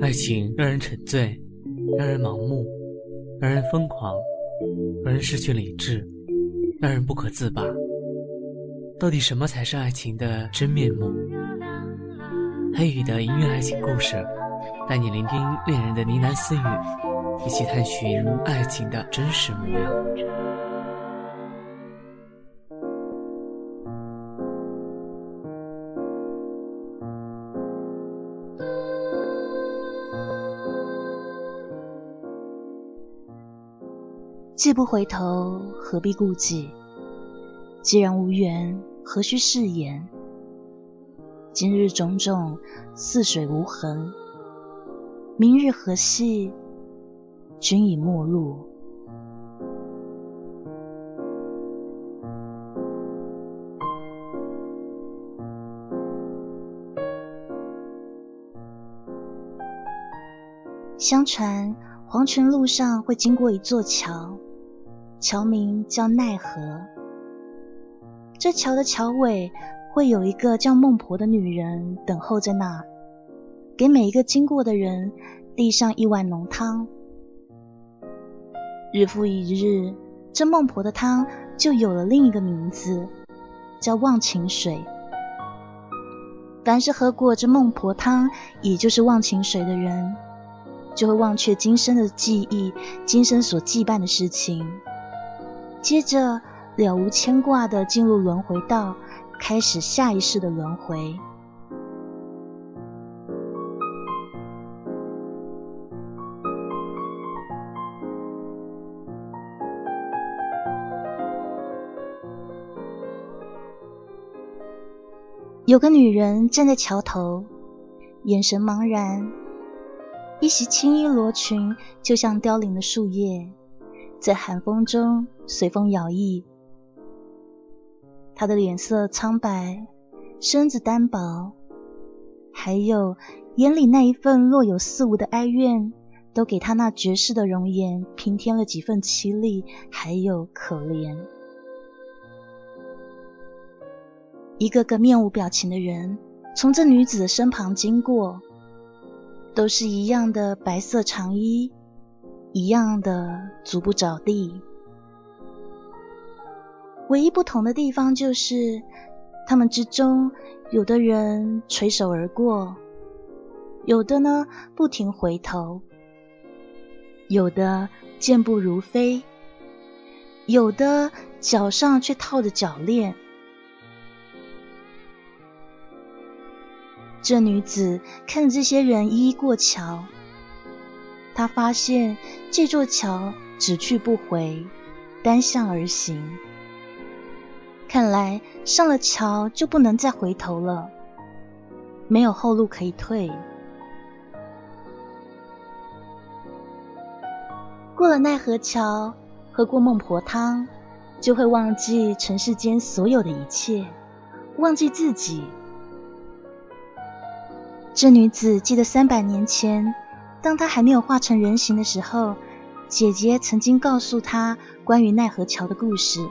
爱情让人沉醉，让人盲目，让人疯狂，让人失去理智，让人不可自拔。到底什么才是爱情的真面目？黑羽的音乐爱情故事，带你聆听恋人的呢喃私语，一起探寻爱情的真实模样。既不回头，何必顾忌？既然无缘，何须誓言？今日种种，似水无痕；明日何夕，君已陌路。相传，黄泉路上会经过一座桥。桥名叫奈何，这桥的桥尾会有一个叫孟婆的女人等候在那，给每一个经过的人递上一碗浓汤。日复一日，这孟婆的汤就有了另一个名字，叫忘情水。凡是喝过这孟婆汤，也就是忘情水的人，就会忘却今生的记忆，今生所羁绊的事情。接着了无牵挂的进入轮回道，开始下一世的轮回。有个女人站在桥头，眼神茫然，一袭青衣罗裙就像凋零的树叶。在寒风中随风摇曳，他的脸色苍白，身子单薄，还有眼里那一份若有似无的哀怨，都给他那绝世的容颜平添了几分凄厉，还有可怜。一个个面无表情的人从这女子的身旁经过，都是一样的白色长衣。一样的足不着地，唯一不同的地方就是，他们之中有的人垂手而过，有的呢不停回头，有的健步如飞，有的脚上却套着脚链。这女子看着这些人一一过桥。他发现这座桥只去不回，单向而行。看来上了桥就不能再回头了，没有后路可以退。过了奈何桥，喝过孟婆汤，就会忘记尘世间所有的一切，忘记自己。这女子记得三百年前。当他还没有化成人形的时候，姐姐曾经告诉他关于奈何桥的故事。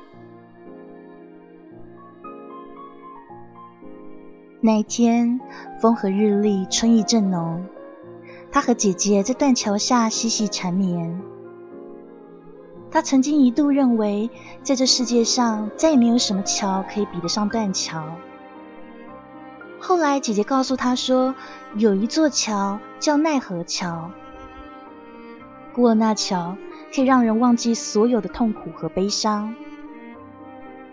那一天风和日丽，春意正浓，他和姐姐在断桥下嬉戏缠绵。他曾经一度认为，在这世界上再也没有什么桥可以比得上断桥。后来，姐姐告诉他说，有一座桥叫奈何桥，过了那桥，可以让人忘记所有的痛苦和悲伤。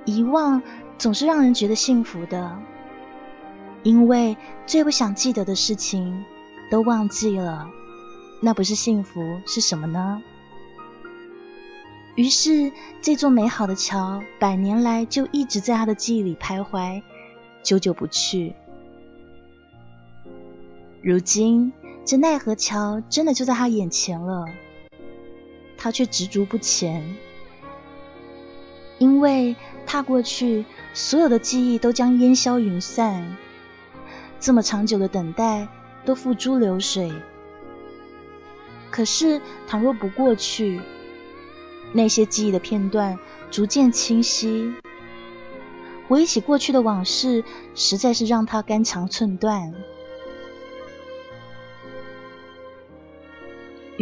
遗忘总是让人觉得幸福的，因为最不想记得的事情都忘记了，那不是幸福是什么呢？于是，这座美好的桥，百年来就一直在他的记忆里徘徊，久久不去。如今，这奈何桥真的就在他眼前了，他却执着不前，因为踏过去，所有的记忆都将烟消云散，这么长久的等待都付诸流水。可是，倘若不过去，那些记忆的片段逐渐清晰，回忆起过去的往事，实在是让他肝肠寸断。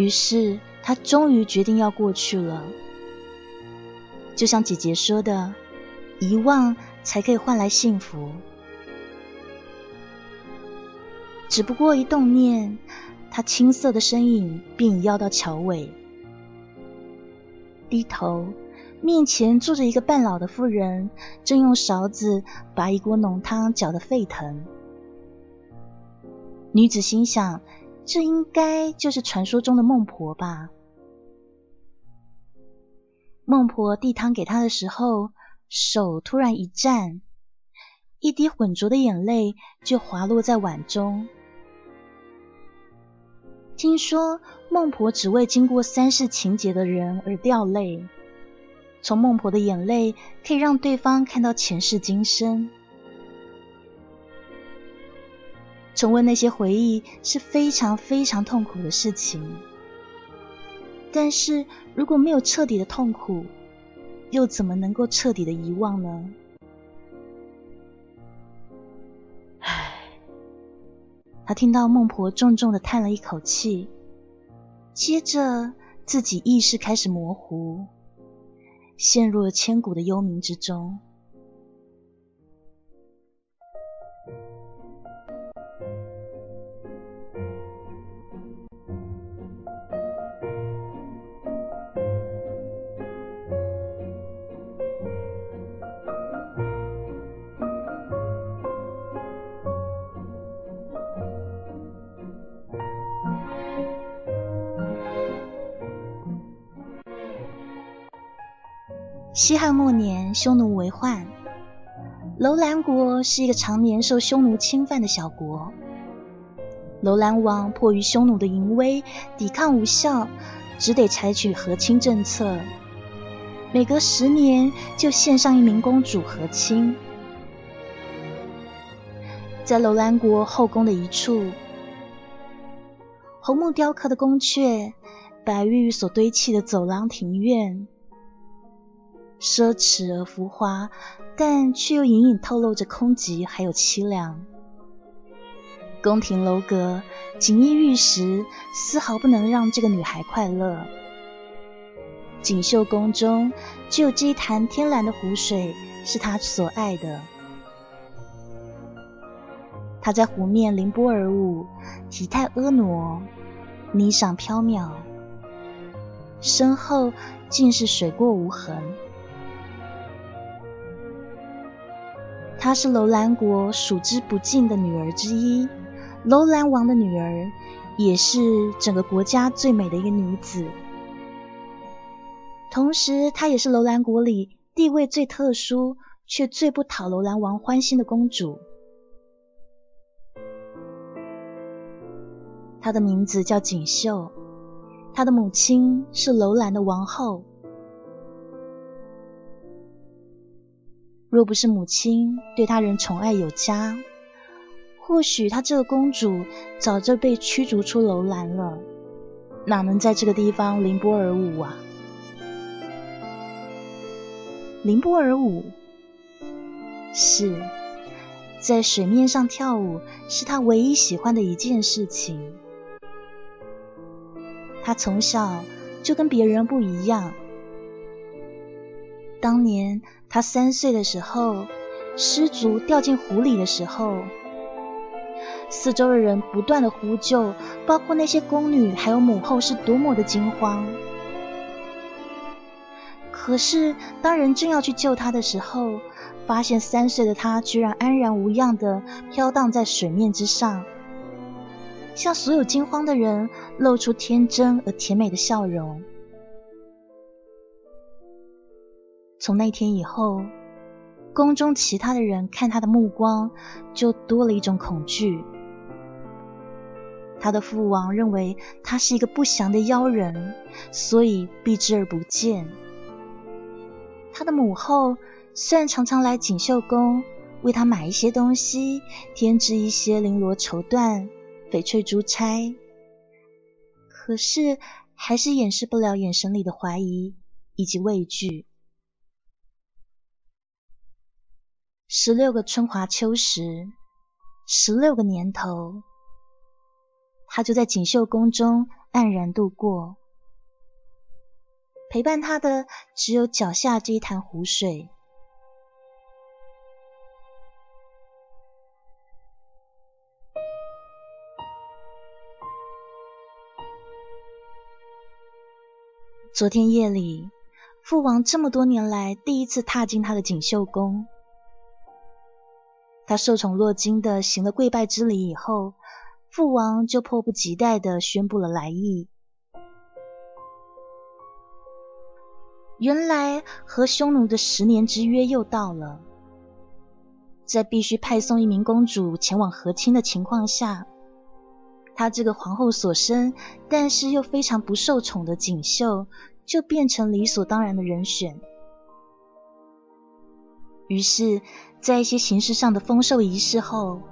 于是他终于决定要过去了。就像姐姐说的，遗忘才可以换来幸福。只不过一动念，他青涩的身影便已要到桥尾。低头，面前坐着一个半老的妇人，正用勺子把一锅浓汤搅得沸腾。女子心想，这应该就是传说中的孟婆吧。孟婆递汤给她的时候，手突然一颤，一滴浑浊的眼泪就滑落在碗中。听说孟婆只为经过三世情劫的人而掉泪，从孟婆的眼泪可以让对方看到前世今生。重温那些回忆是非常非常痛苦的事情。但是如果没有彻底的痛苦，又怎么能够彻底的遗忘呢？唉，他听到孟婆重重的叹了一口气，接着自己意识开始模糊，陷入了千古的幽冥之中。西汉末年，匈奴为患，楼兰国是一个常年受匈奴侵犯的小国。楼兰王迫于匈奴的淫威，抵抗无效，只得采取和亲政策，每隔十年就献上一名公主和亲。在楼兰国后宫的一处，红木雕刻的宫阙，白玉所堆砌的走廊庭院。奢侈而浮华，但却又隐隐透露着空寂，还有凄凉。宫廷楼阁、锦衣玉食，丝毫不能让这个女孩快乐。锦绣宫中，只有这一潭天蓝的湖水是她所爱的。她在湖面凌波而舞，体态婀娜，霓裳飘渺，身后尽是水过无痕。她是楼兰国数之不尽的女儿之一，楼兰王的女儿，也是整个国家最美的一个女子。同时，她也是楼兰国里地位最特殊，却最不讨楼兰王欢心的公主。她的名字叫锦绣，她的母亲是楼兰的王后。若不是母亲对他人宠爱有加，或许她这个公主早就被驱逐出楼兰了，哪能在这个地方凌波而舞啊？凌波而舞，是在水面上跳舞，是她唯一喜欢的一件事情。她从小就跟别人不一样。当年他三岁的时候，失足掉进湖里的时候，四周的人不断的呼救，包括那些宫女还有母后是多么的惊慌。可是当人正要去救他的时候，发现三岁的他居然安然无恙的飘荡在水面之上，向所有惊慌的人露出天真而甜美的笑容。从那天以后，宫中其他的人看他的目光就多了一种恐惧。他的父王认为他是一个不祥的妖人，所以避之而不见。他的母后虽然常常来锦绣宫为他买一些东西，添置一些绫罗绸缎、翡翠珠钗，可是还是掩饰不了眼神里的怀疑以及畏惧。十六个春华秋实，十六个年头，他就在锦绣宫中黯然度过。陪伴他的只有脚下这一潭湖水。昨天夜里，父王这么多年来第一次踏进他的锦绣宫。他受宠若惊的行了跪拜之礼以后，父王就迫不及待的宣布了来意。原来和匈奴的十年之约又到了，在必须派送一名公主前往和亲的情况下，他这个皇后所生，但是又非常不受宠的锦绣，就变成理所当然的人选。于是，在一些形式上的封授仪式后，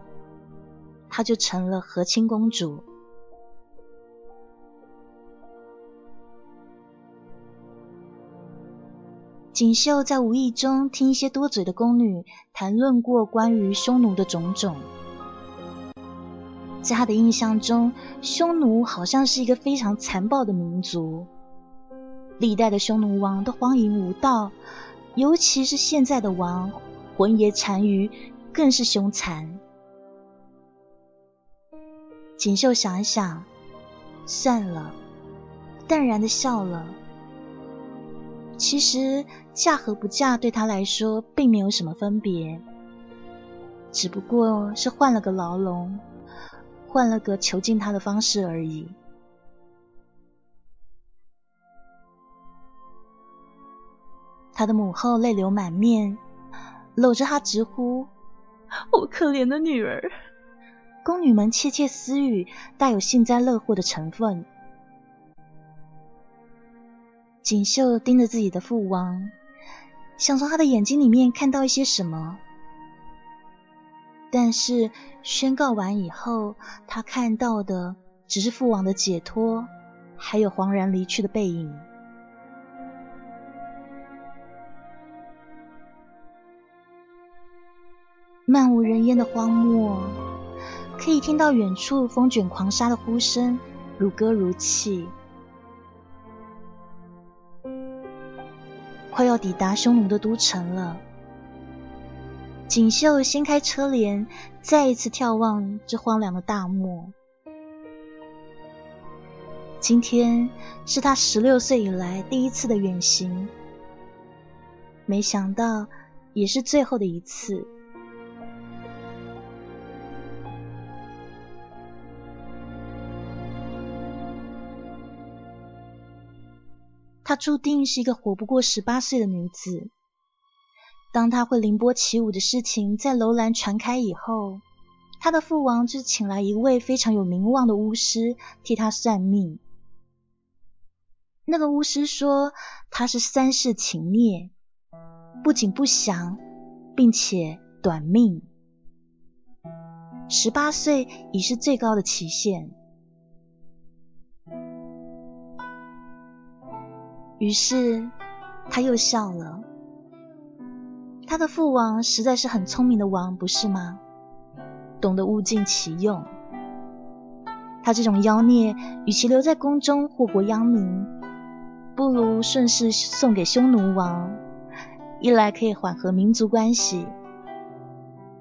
她就成了和亲公主。锦绣在无意中听一些多嘴的宫女谈论过关于匈奴的种种，在她的印象中，匈奴好像是一个非常残暴的民族，历代的匈奴王都荒淫无道，尤其是现在的王浑邪单于更是凶残。锦绣想一想，算了，淡然的笑了。其实嫁和不嫁对他来说并没有什么分别，只不过是换了个牢笼，换了个囚禁他的方式而已。他的母后泪流满面，搂着他直呼：“我可怜的女儿！”宫女们窃窃私语，带有幸灾乐祸的成分。锦绣盯着自己的父王，想从他的眼睛里面看到一些什么。但是宣告完以后，他看到的只是父王的解脱，还有惶然离去的背影。漫无人烟的荒漠，可以听到远处风卷狂沙的呼声，如歌如泣。快要抵达匈奴的都城了。锦绣掀开车帘，再一次眺望这荒凉的大漠。今天是他十六岁以来第一次的远行，没想到也是最后的一次。注定是一个活不过十八岁的女子。当她会凌波起舞的事情在楼兰传开以后，她的父王就请来一位非常有名望的巫师替她算命。那个巫师说她是三世情孽，不仅不祥，并且短命。十八岁已是最高的期限。于是他又笑了。他的父王实在是很聪明的王，不是吗？懂得物尽其用。他这种妖孽，与其留在宫中祸国殃民，不如顺势送给匈奴王。一来可以缓和民族关系，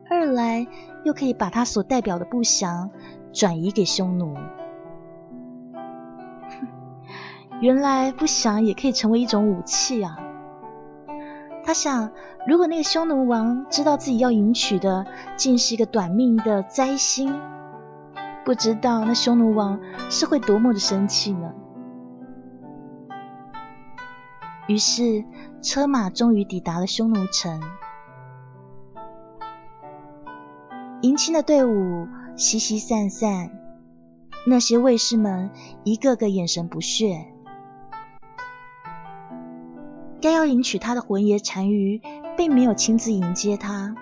二来又可以把他所代表的不祥转移给匈奴。原来不想也可以成为一种武器啊！他想，如果那个匈奴王知道自己要迎娶的竟是一个短命的灾星，不知道那匈奴王是会多么的生气呢？于是，车马终于抵达了匈奴城，迎亲的队伍稀稀散散，那些卫士们一个个眼神不屑。该要迎娶她的浑邪单于，并没有亲自迎接她。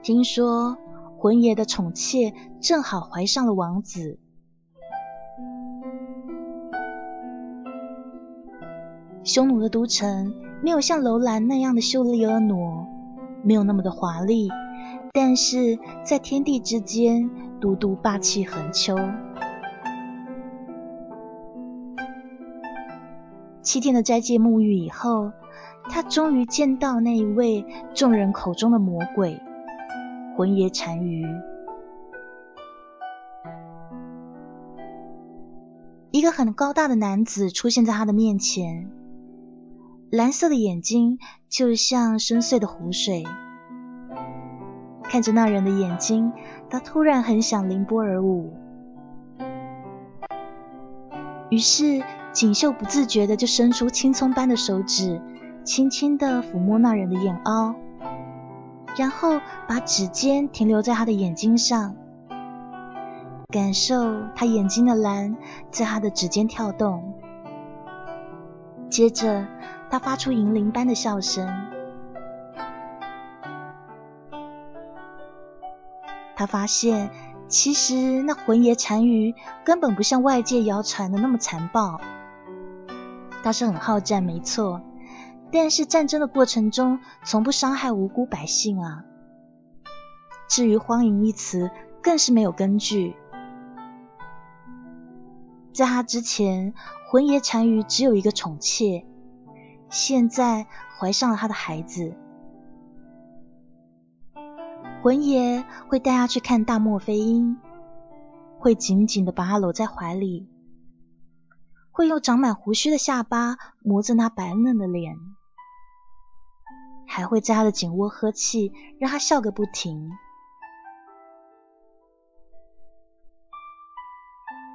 听说浑邪的宠妾正好怀上了王子。匈奴的都城没有像楼兰那样的秀丽婀娜，没有那么的华丽，但是在天地之间独独霸气横秋。七天的斋戒沐浴以后，他终于见到那一位众人口中的魔鬼——魂爷单于。一个很高大的男子出现在他的面前，蓝色的眼睛就像深邃的湖水。看着那人的眼睛，他突然很想凌波而舞。于是锦绣不自觉的就伸出青葱般的手指，轻轻的抚摸那人的眼凹，然后把指尖停留在他的眼睛上，感受他眼睛的蓝在他的指尖跳动。接着，他发出银铃般的笑声。他发现，其实那魂爷单于根本不像外界谣传的那么残暴。他是很好战，没错，但是战争的过程中从不伤害无辜百姓啊。至于“荒淫”一词，更是没有根据。在他之前，魂爷单于只有一个宠妾，现在怀上了他的孩子。魂爷会带他去看大漠飞鹰，会紧紧的把他搂在怀里，会用长满胡须的下巴磨着那白嫩的脸，还会在他的颈窝呵气，让他笑个不停。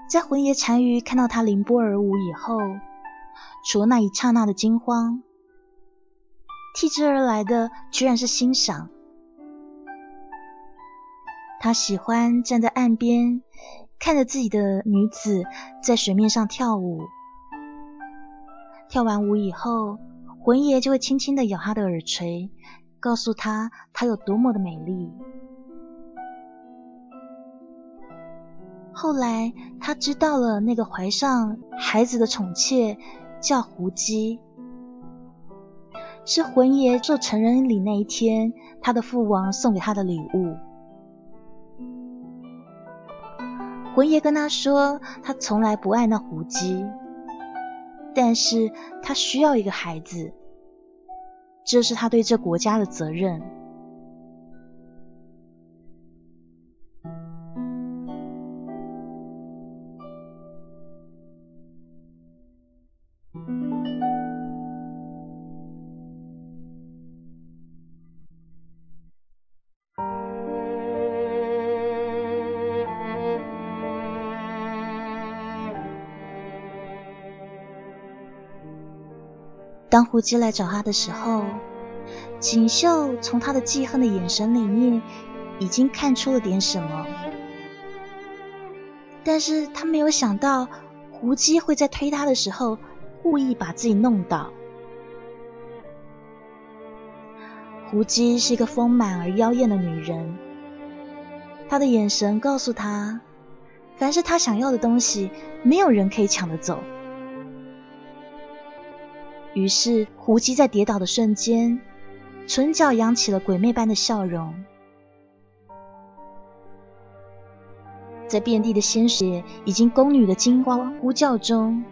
在魂爷单于看到他凌波而舞以后，除了那一刹那的惊慌，替之而来的居然是欣赏。他喜欢站在岸边，看着自己的女子在水面上跳舞。跳完舞以后，魂爷就会轻轻的咬她的耳垂，告诉她她有多么的美丽。后来，他知道了那个怀上孩子的宠妾叫胡姬，是魂爷做成人礼那一天，他的父王送给他的礼物。魂爷跟他说，他从来不爱那胡姬，但是他需要一个孩子，这是他对这国家的责任。当胡姬来找他的时候，锦绣从他的记恨的眼神里面已经看出了点什么，但是他没有想到胡姬会在推他的时候故意把自己弄倒。胡姬是一个丰满而妖艳的女人，她的眼神告诉他，凡是他想要的东西，没有人可以抢得走。于是，胡姬在跌倒的瞬间，唇角扬起了鬼魅般的笑容。在遍地的鲜血以及宫女的惊慌呼叫中，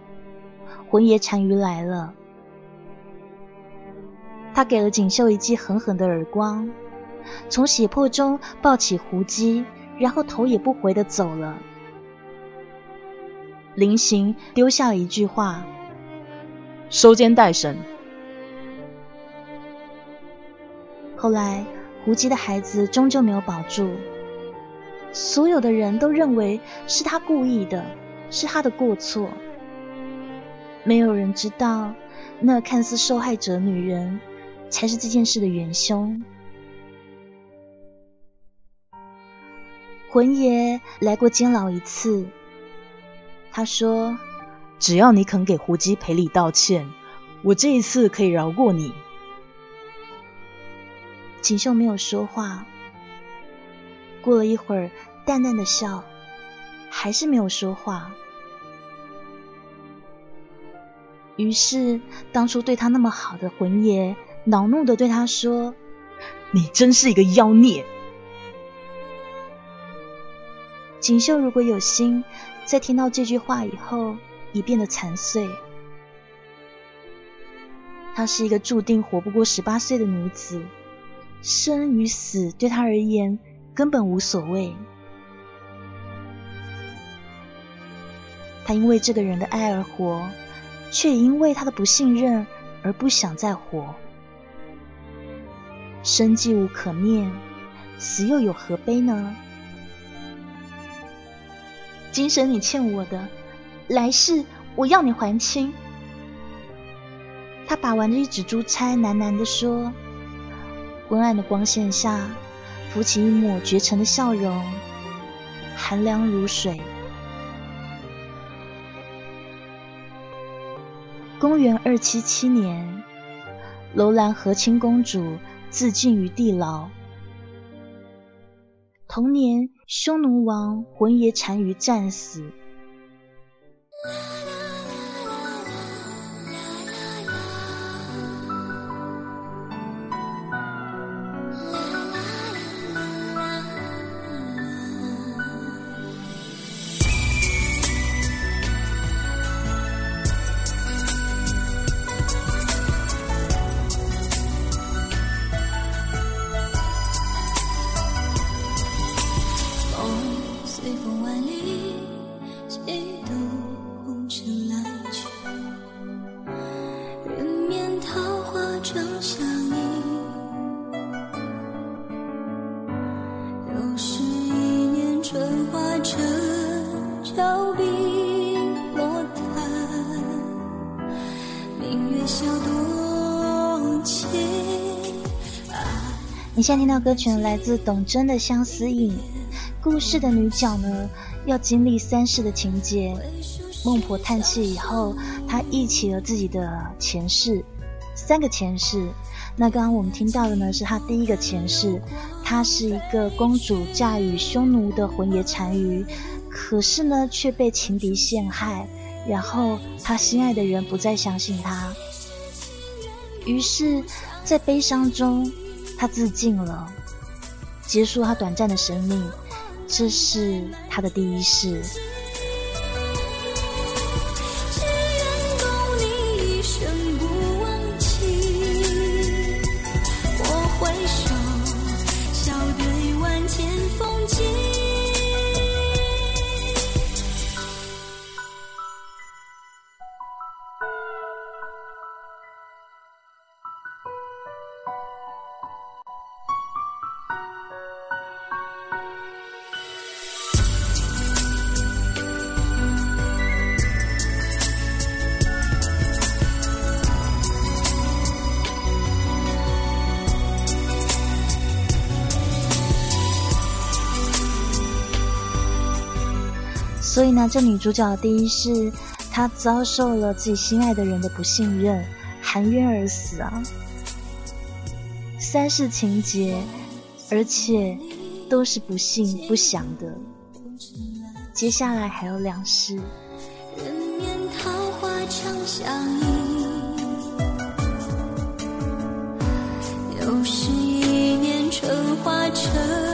魂爷单于来了。他给了锦绣一记狠狠的耳光，从血泊中抱起胡姬，然后头也不回的走了。临行，丢下了一句话。收监待审。后来，胡姬的孩子终究没有保住，所有的人都认为是他故意的，是他的过错。没有人知道，那看似受害者女人才是这件事的元凶。魂爷来过监牢一次，他说。只要你肯给胡姬赔礼道歉，我这一次可以饶过你。锦绣没有说话，过了一会儿，淡淡的笑，还是没有说话。于是，当初对他那么好的魂爷恼怒的对他说：“你真是一个妖孽！”锦绣如果有心，在听到这句话以后，已变得残碎。她是一个注定活不过十八岁的女子，生与死对她而言根本无所谓。她因为这个人的爱而活，却因为他的不信任而不想再活。生既无可念，死又有何悲呢？今生你欠我的，来世我要你还清。他把玩着一纸珠钗，喃喃地说：“昏暗的光线下，浮起一抹绝尘的笑容，寒凉如水。”公元二七七年，楼兰和亲公主自尽于地牢。同年，匈奴王浑邪单于战死。you 你现在听到歌曲来自董贞的《相思印》。故事的女角呢，要经历三世的情节。孟婆叹气以后，她忆起了自己的前世，三个前世。那刚刚我们听到的呢，是她第一个前世，她是一个公主，嫁与匈奴的浑邪单于，可是呢，却被情敌陷害，然后她心爱的人不再相信她，于是，在悲伤中。他自尽了，结束他短暂的生命，这是他的第一世。这女主角第一世，她遭受了自己心爱的人的不信任，含冤而死啊。三世情节，而且都是不幸不祥的。接下来还有两世。又是一年春花成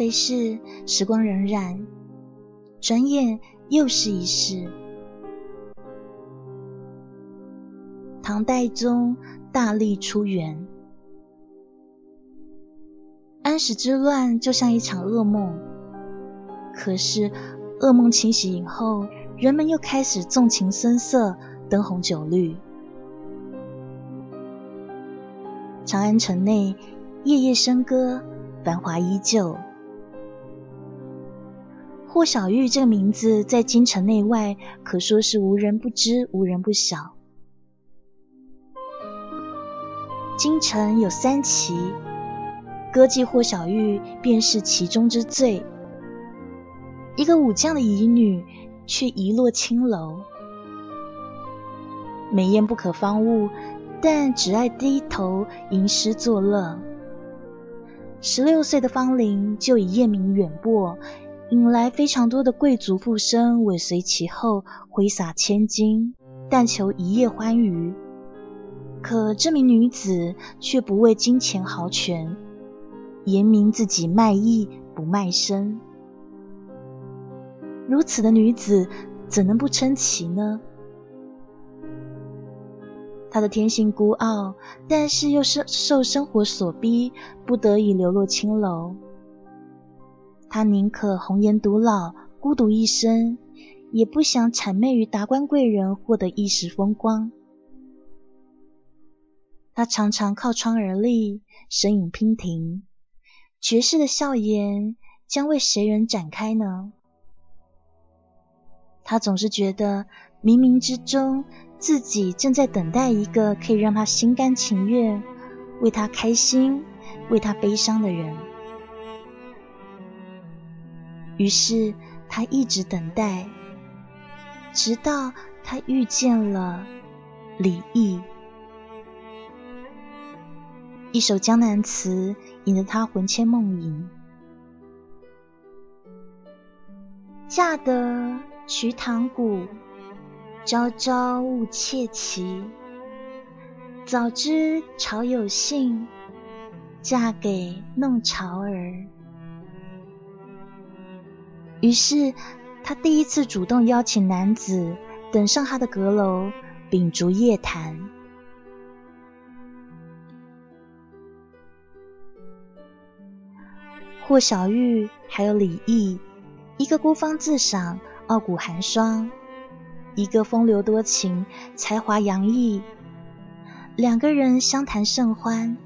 岁月飞逝，时光荏苒，转眼又是一世。唐代宗大历初元，安史之乱就像一场噩梦。可是噩梦清醒以后，人们又开始纵情声色，灯红酒绿。长安城内夜夜笙歌，繁华依旧。霍小玉这个名字在京城内外可说是无人不知，无人不晓。京城有三奇，歌妓霍小玉便是其中之最。一个武将的遗女，却遗落青楼，美艳不可方物。但只爱低头吟诗作乐。十六岁的芳龄就已艳名远播，引来非常多的贵族富绅尾随其后，挥洒千金，但求一夜欢愉。可这名女子却不为金钱豪权，言明自己卖艺不卖身。如此的女子，怎能不称奇呢？她的天性孤傲，但是又是受生活所逼，不得已流落青楼。他宁可红颜独老，孤独一生，也不想谄媚于达官贵人，获得一时风光。他常常靠窗而立，身影娉婷，绝世的笑颜将为谁人展开呢？他总是觉得冥冥之中。自己正在等待一个可以让他心甘情愿、为他开心、为他悲伤的人。于是他一直等待，直到他遇见了李毅。一首江南词引得他魂牵梦萦，嫁得瞿塘古。朝朝误妾期，早知朝有信，嫁给弄潮儿。于是，他第一次主动邀请男子登上他的阁楼，秉烛夜谈。霍小玉还有李毅，一个孤芳自赏，傲骨寒霜。一个风流多情，才华洋溢，两个人相谈甚欢。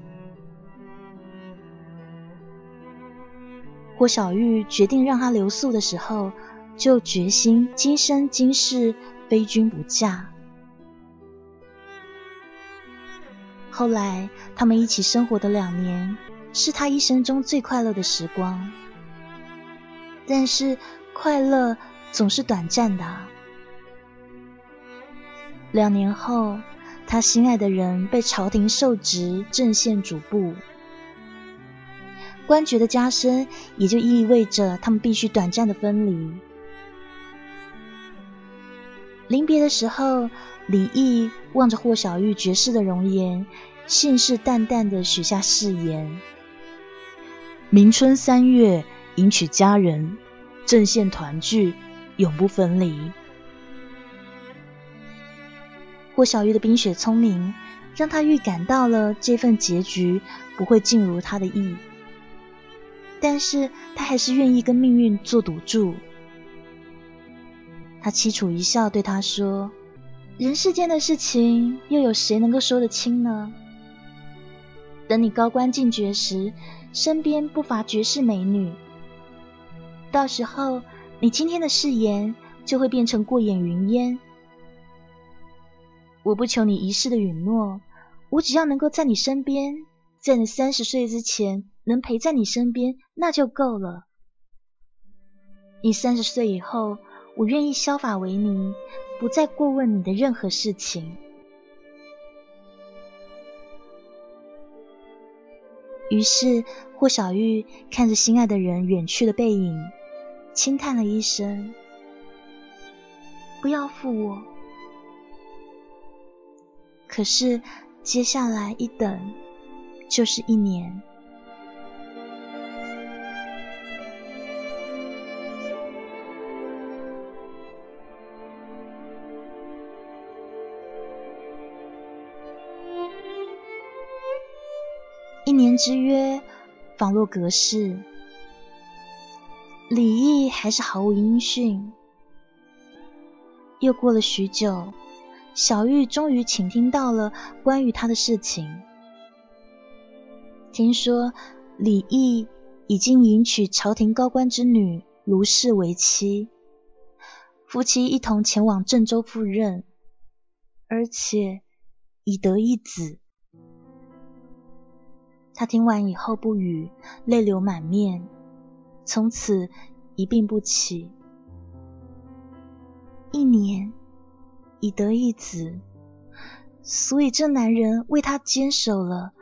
霍小玉决定让他留宿的时候，就决心今生今世非君不嫁。后来他们一起生活的两年，是他一生中最快乐的时光。但是快乐总是短暂的。两年后，他心爱的人被朝廷授职正县主簿，官爵的加身也就意味着他们必须短暂的分离。临别的时候，李毅望着霍小玉绝世的容颜，信誓旦旦的许下誓言：明春三月迎娶佳人，正县团聚，永不分离。霍小玉的冰雪聪明，让他预感到了这份结局不会尽如他的意，但是他还是愿意跟命运做赌注。他凄楚一笑，对他说：“人世间的事情，又有谁能够说得清呢？等你高官进爵时，身边不乏绝世美女，到时候你今天的誓言就会变成过眼云烟。”我不求你一世的允诺，我只要能够在你身边，在你三十岁之前能陪在你身边，那就够了。你三十岁以后，我愿意削发为尼，不再过问你的任何事情。于是，霍小玉看着心爱的人远去的背影，轻叹了一声：“不要负我。”可是，接下来一等就是一年。之约仿若隔世。李毅还是毫无音讯。又过了许久，小玉终于倾听到了关于他的事情。听说李毅已经迎娶朝廷高官之女卢氏为妻，夫妻一同前往郑州赴任，而且已得一子。他听完以后不语，泪流满面。从此一病不起。一年已得一子，所以这男人为他坚守了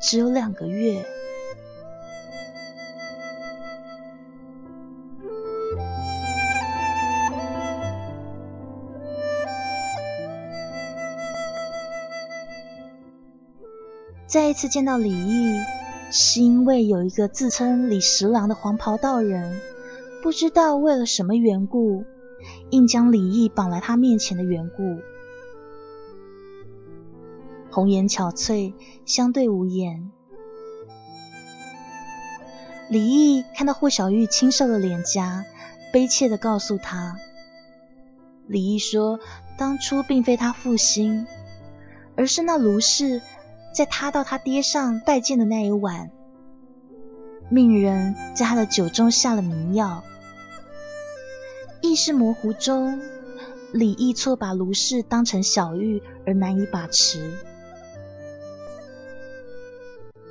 只有两个月。再一次见到李毅。是因为有一个自称李十郎的黄袍道人，不知道为了什么缘故，硬将李毅绑来他面前的缘故。红颜憔悴，相对无言。李毅看到霍小玉清瘦的脸颊，悲切的告诉他：“李毅说，当初并非他负心，而是那卢氏。”在他到他爹上拜见的那一晚，命人在他的酒中下了迷药。意识模糊中，李义错把卢氏当成小玉而难以把持。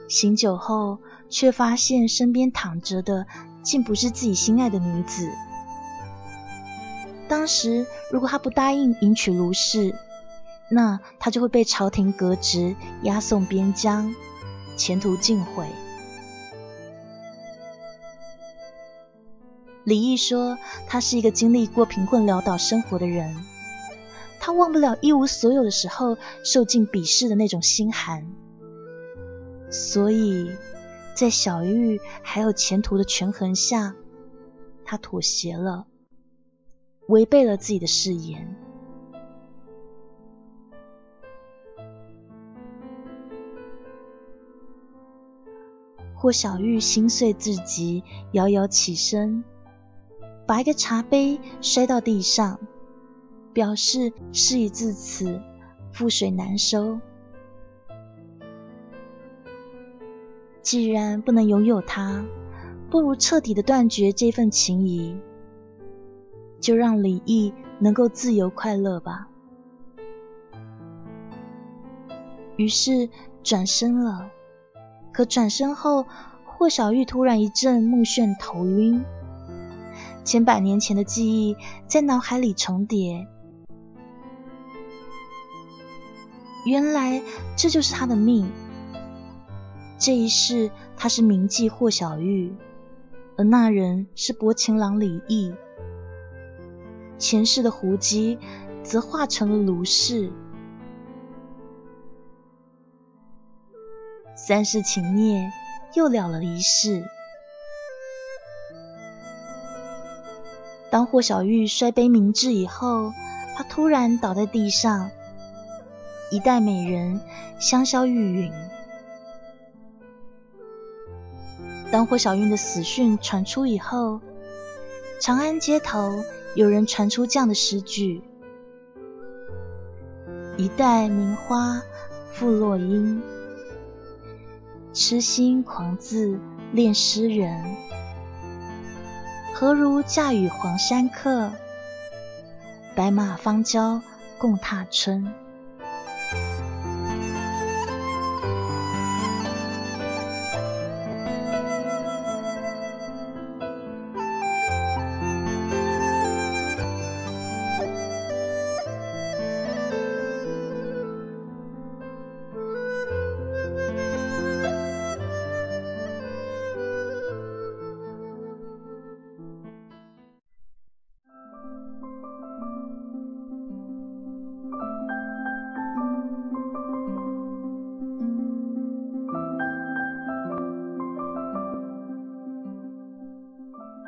醒酒后，却发现身边躺着的竟不是自己心爱的女子。当时，如果他不答应迎娶卢氏，那他就会被朝廷革职，押送边疆，前途尽毁。李毅说，他是一个经历过贫困潦倒生活的人，他忘不了一无所有的时候受尽鄙视的那种心寒，所以在小玉还有前途的权衡下，他妥协了，违背了自己的誓言。霍小玉心碎至极，摇摇起身，把一个茶杯摔到地上，表示事已至此，覆水难收。既然不能拥有他，不如彻底的断绝这份情谊，就让李毅能够自由快乐吧。于是转身了。可转身后，霍小玉突然一阵目眩头晕，千百年前的记忆在脑海里重叠。原来这就是他的命。这一世他是铭记霍小玉，而那人是薄情郎李毅。前世的胡姬则化成了卢氏。三世情孽又了了一世。当霍小玉摔杯明志以后，她突然倒在地上，一代美人香消玉殒。当霍小玉的死讯传出以后，长安街头有人传出这样的诗句：“一代名花付落英。”痴心狂自恋诗人，何如嫁与黄山客？白马方交共踏春。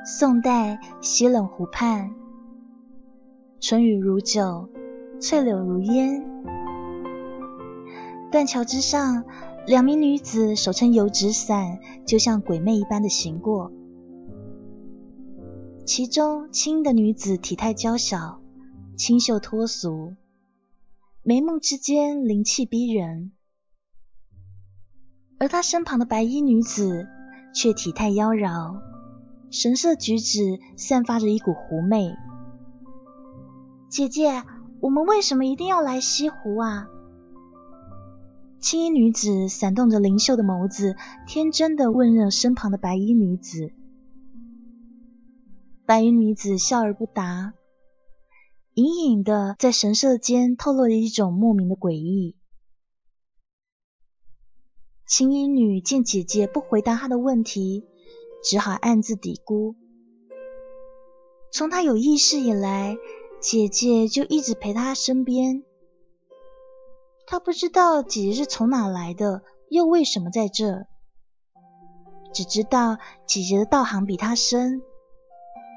宋代西冷湖畔，春雨如酒，翠柳如烟。断桥之上，两名女子手撑油纸伞，就像鬼魅一般的行过。其中青的女子体态娇小，清秀脱俗，眉目之间灵气逼人；而她身旁的白衣女子却体态妖娆，神色举止散发着一股狐媚。姐姐，我们为什么一定要来西湖啊？青衣女子闪动着灵秀的眸子，天真的问了身旁的白衣女子。白衣女子笑而不答，隐隐的在神色间透露了一种莫名的诡异。青衣女见姐姐不回答她的问题，只好暗自嘀咕：从他有意识以来，姐姐就一直陪他身边。他不知道姐姐是从哪来的，又为什么在这，只知道姐姐的道行比他深，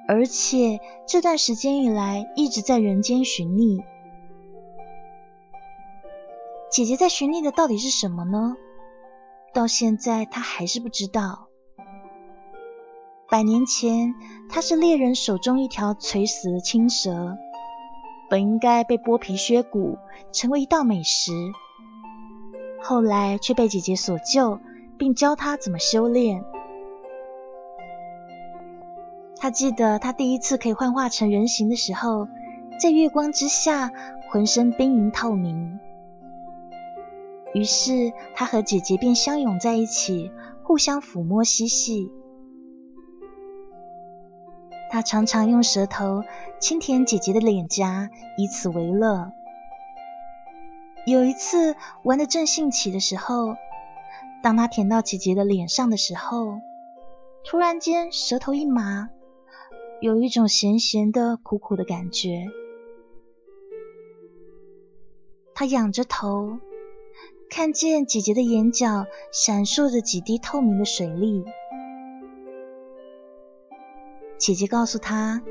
而且这段时间以来一直在人间寻觅。姐姐在寻觅的到底是什么呢？到现在他还是不知道。百年前，他是猎人手中一条垂死的青蛇。本应该被剥皮削骨，成为一道美食，后来却被姐姐所救，并教他怎么修炼。他记得他第一次可以幻化成人形的时候，在月光之下，浑身冰莹透明。于是他和姐姐便相拥在一起，互相抚摸嬉戏。他常常用舌头轻舔姐姐的脸颊，以此为乐。有一次玩的正兴起的时候，当他舔到姐姐的脸上的时候，突然间舌头一麻，有一种咸咸的、苦苦的感觉。他仰着头，看见姐姐的眼角闪烁着几滴透明的水粒。姐姐告诉他：“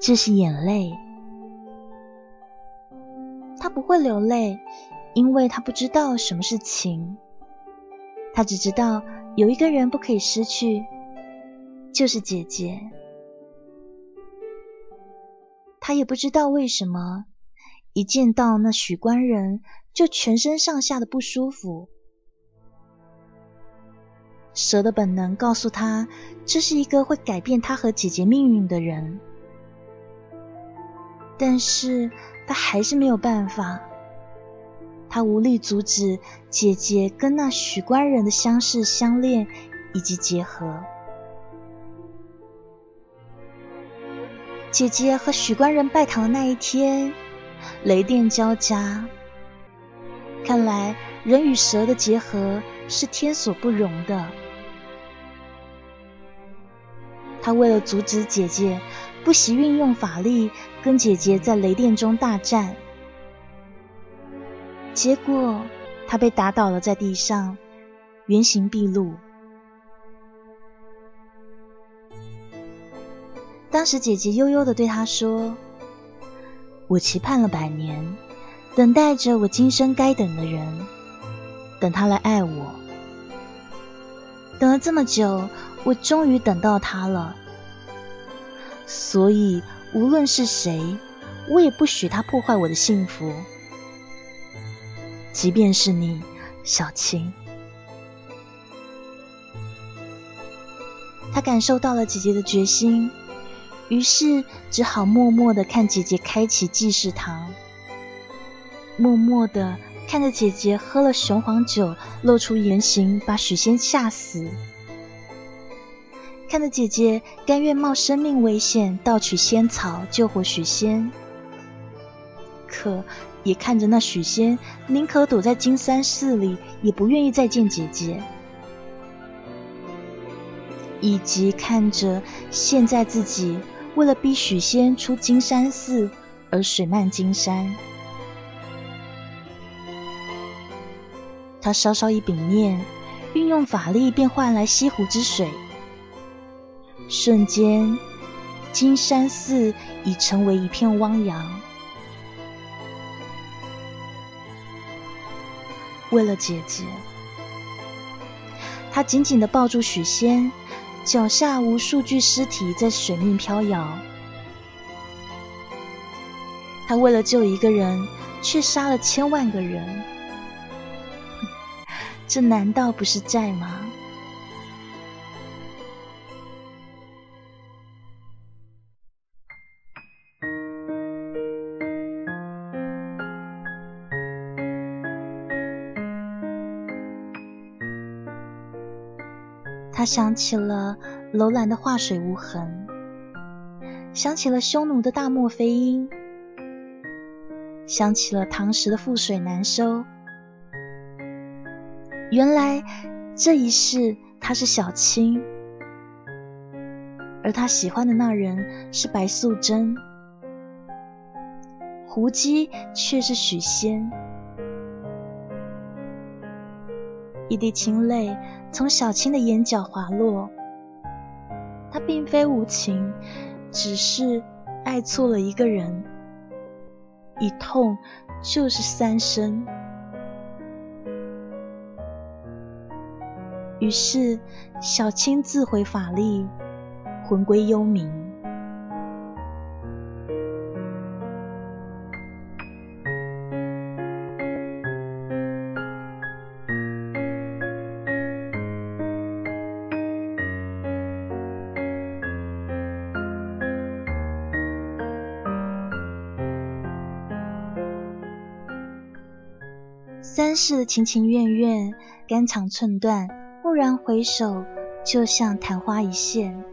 这是眼泪。”他不会流泪，因为他不知道什么是情。他只知道有一个人不可以失去，就是姐姐。他也不知道为什么，一见到那许官人，就全身上下的不舒服。蛇的本能告诉他，这是一个会改变他和姐姐命运的人，但是他还是没有办法，他无力阻止姐姐跟那许官人的相识、相恋以及结合。姐姐和许官人拜堂的那一天，雷电交加，看来人与蛇的结合是天所不容的。他为了阻止姐姐，不惜运用法力跟姐姐在雷电中大战，结果他被打倒了在地上，原形毕露。当时姐姐悠悠的对他说：“我期盼了百年，等待着我今生该等的人，等他来爱我。等了这么久。”我终于等到他了，所以无论是谁，我也不许他破坏我的幸福，即便是你，小青。他感受到了姐姐的决心，于是只好默默的看姐姐开启祭祀堂，默默的看着姐姐喝了雄黄酒，露出原形，把许仙吓死。看着姐姐甘愿冒生命危险盗取仙草救活许仙，可也看着那许仙宁可躲在金山寺里，也不愿意再见姐姐，以及看着现在自己为了逼许仙出金山寺而水漫金山，他稍稍一屏念，运用法力便换来西湖之水。瞬间，金山寺已成为一片汪洋。为了姐姐。他紧紧的抱住许仙，脚下无数具尸体在水面飘摇。他为了救一个人，却杀了千万个人，这难道不是债吗？他想起了楼兰的画水无痕，想起了匈奴的大漠飞鹰。想起了唐时的覆水难收，原来这一世他是小青，而他喜欢的那人是白素贞，胡姬却是许仙。一滴清泪从小青的眼角滑落，他并非无情，只是爱错了一个人。一痛就是三生，于是小青自毁法力，魂归幽冥。是情情愿愿，肝肠寸断，蓦然回首，就像昙花一现。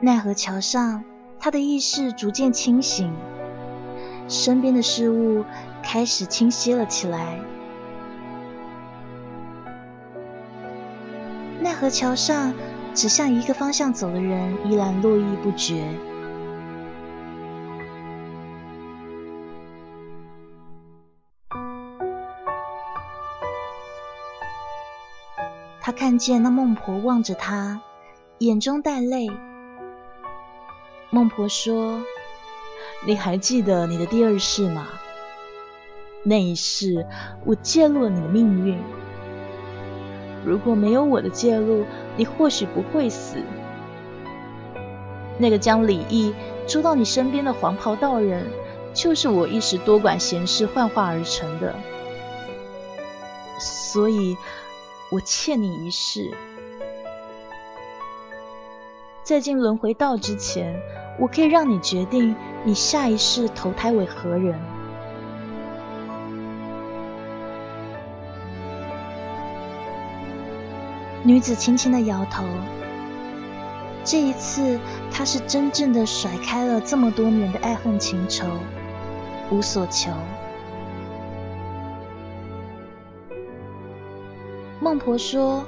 奈何桥上，他的意识逐渐清醒，身边的事物开始清晰了起来。奈何桥上。只向一个方向走的人依然络绎不绝。他看见那孟婆望着他，眼中带泪。孟婆说：“你还记得你的第二世吗？那一世，我介入了你的命运。”如果没有我的介入，你或许不会死。那个将李毅捉到你身边的黄袍道人，就是我一时多管闲事幻化而成的。所以，我欠你一世。在进轮回道之前，我可以让你决定你下一世投胎为何人。女子轻轻的摇头。这一次，她是真正的甩开了这么多年的爱恨情仇，无所求。孟婆说：“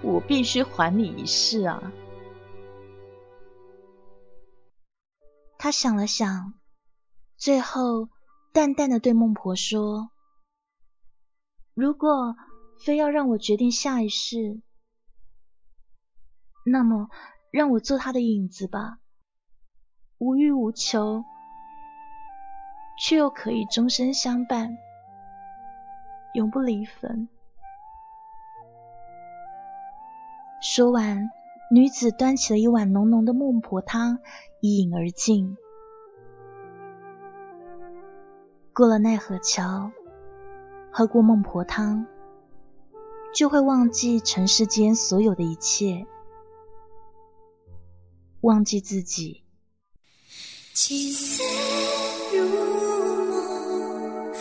我必须还你一世啊！”他想了想，最后淡淡的对孟婆说：“如果……”非要让我决定下一世，那么让我做他的影子吧，无欲无求，却又可以终身相伴，永不离分。说完，女子端起了一碗浓浓的孟婆汤，一饮而尽。过了奈何桥，喝过孟婆汤。就会忘记尘世间所有的一切，忘记自己。青丝如梦，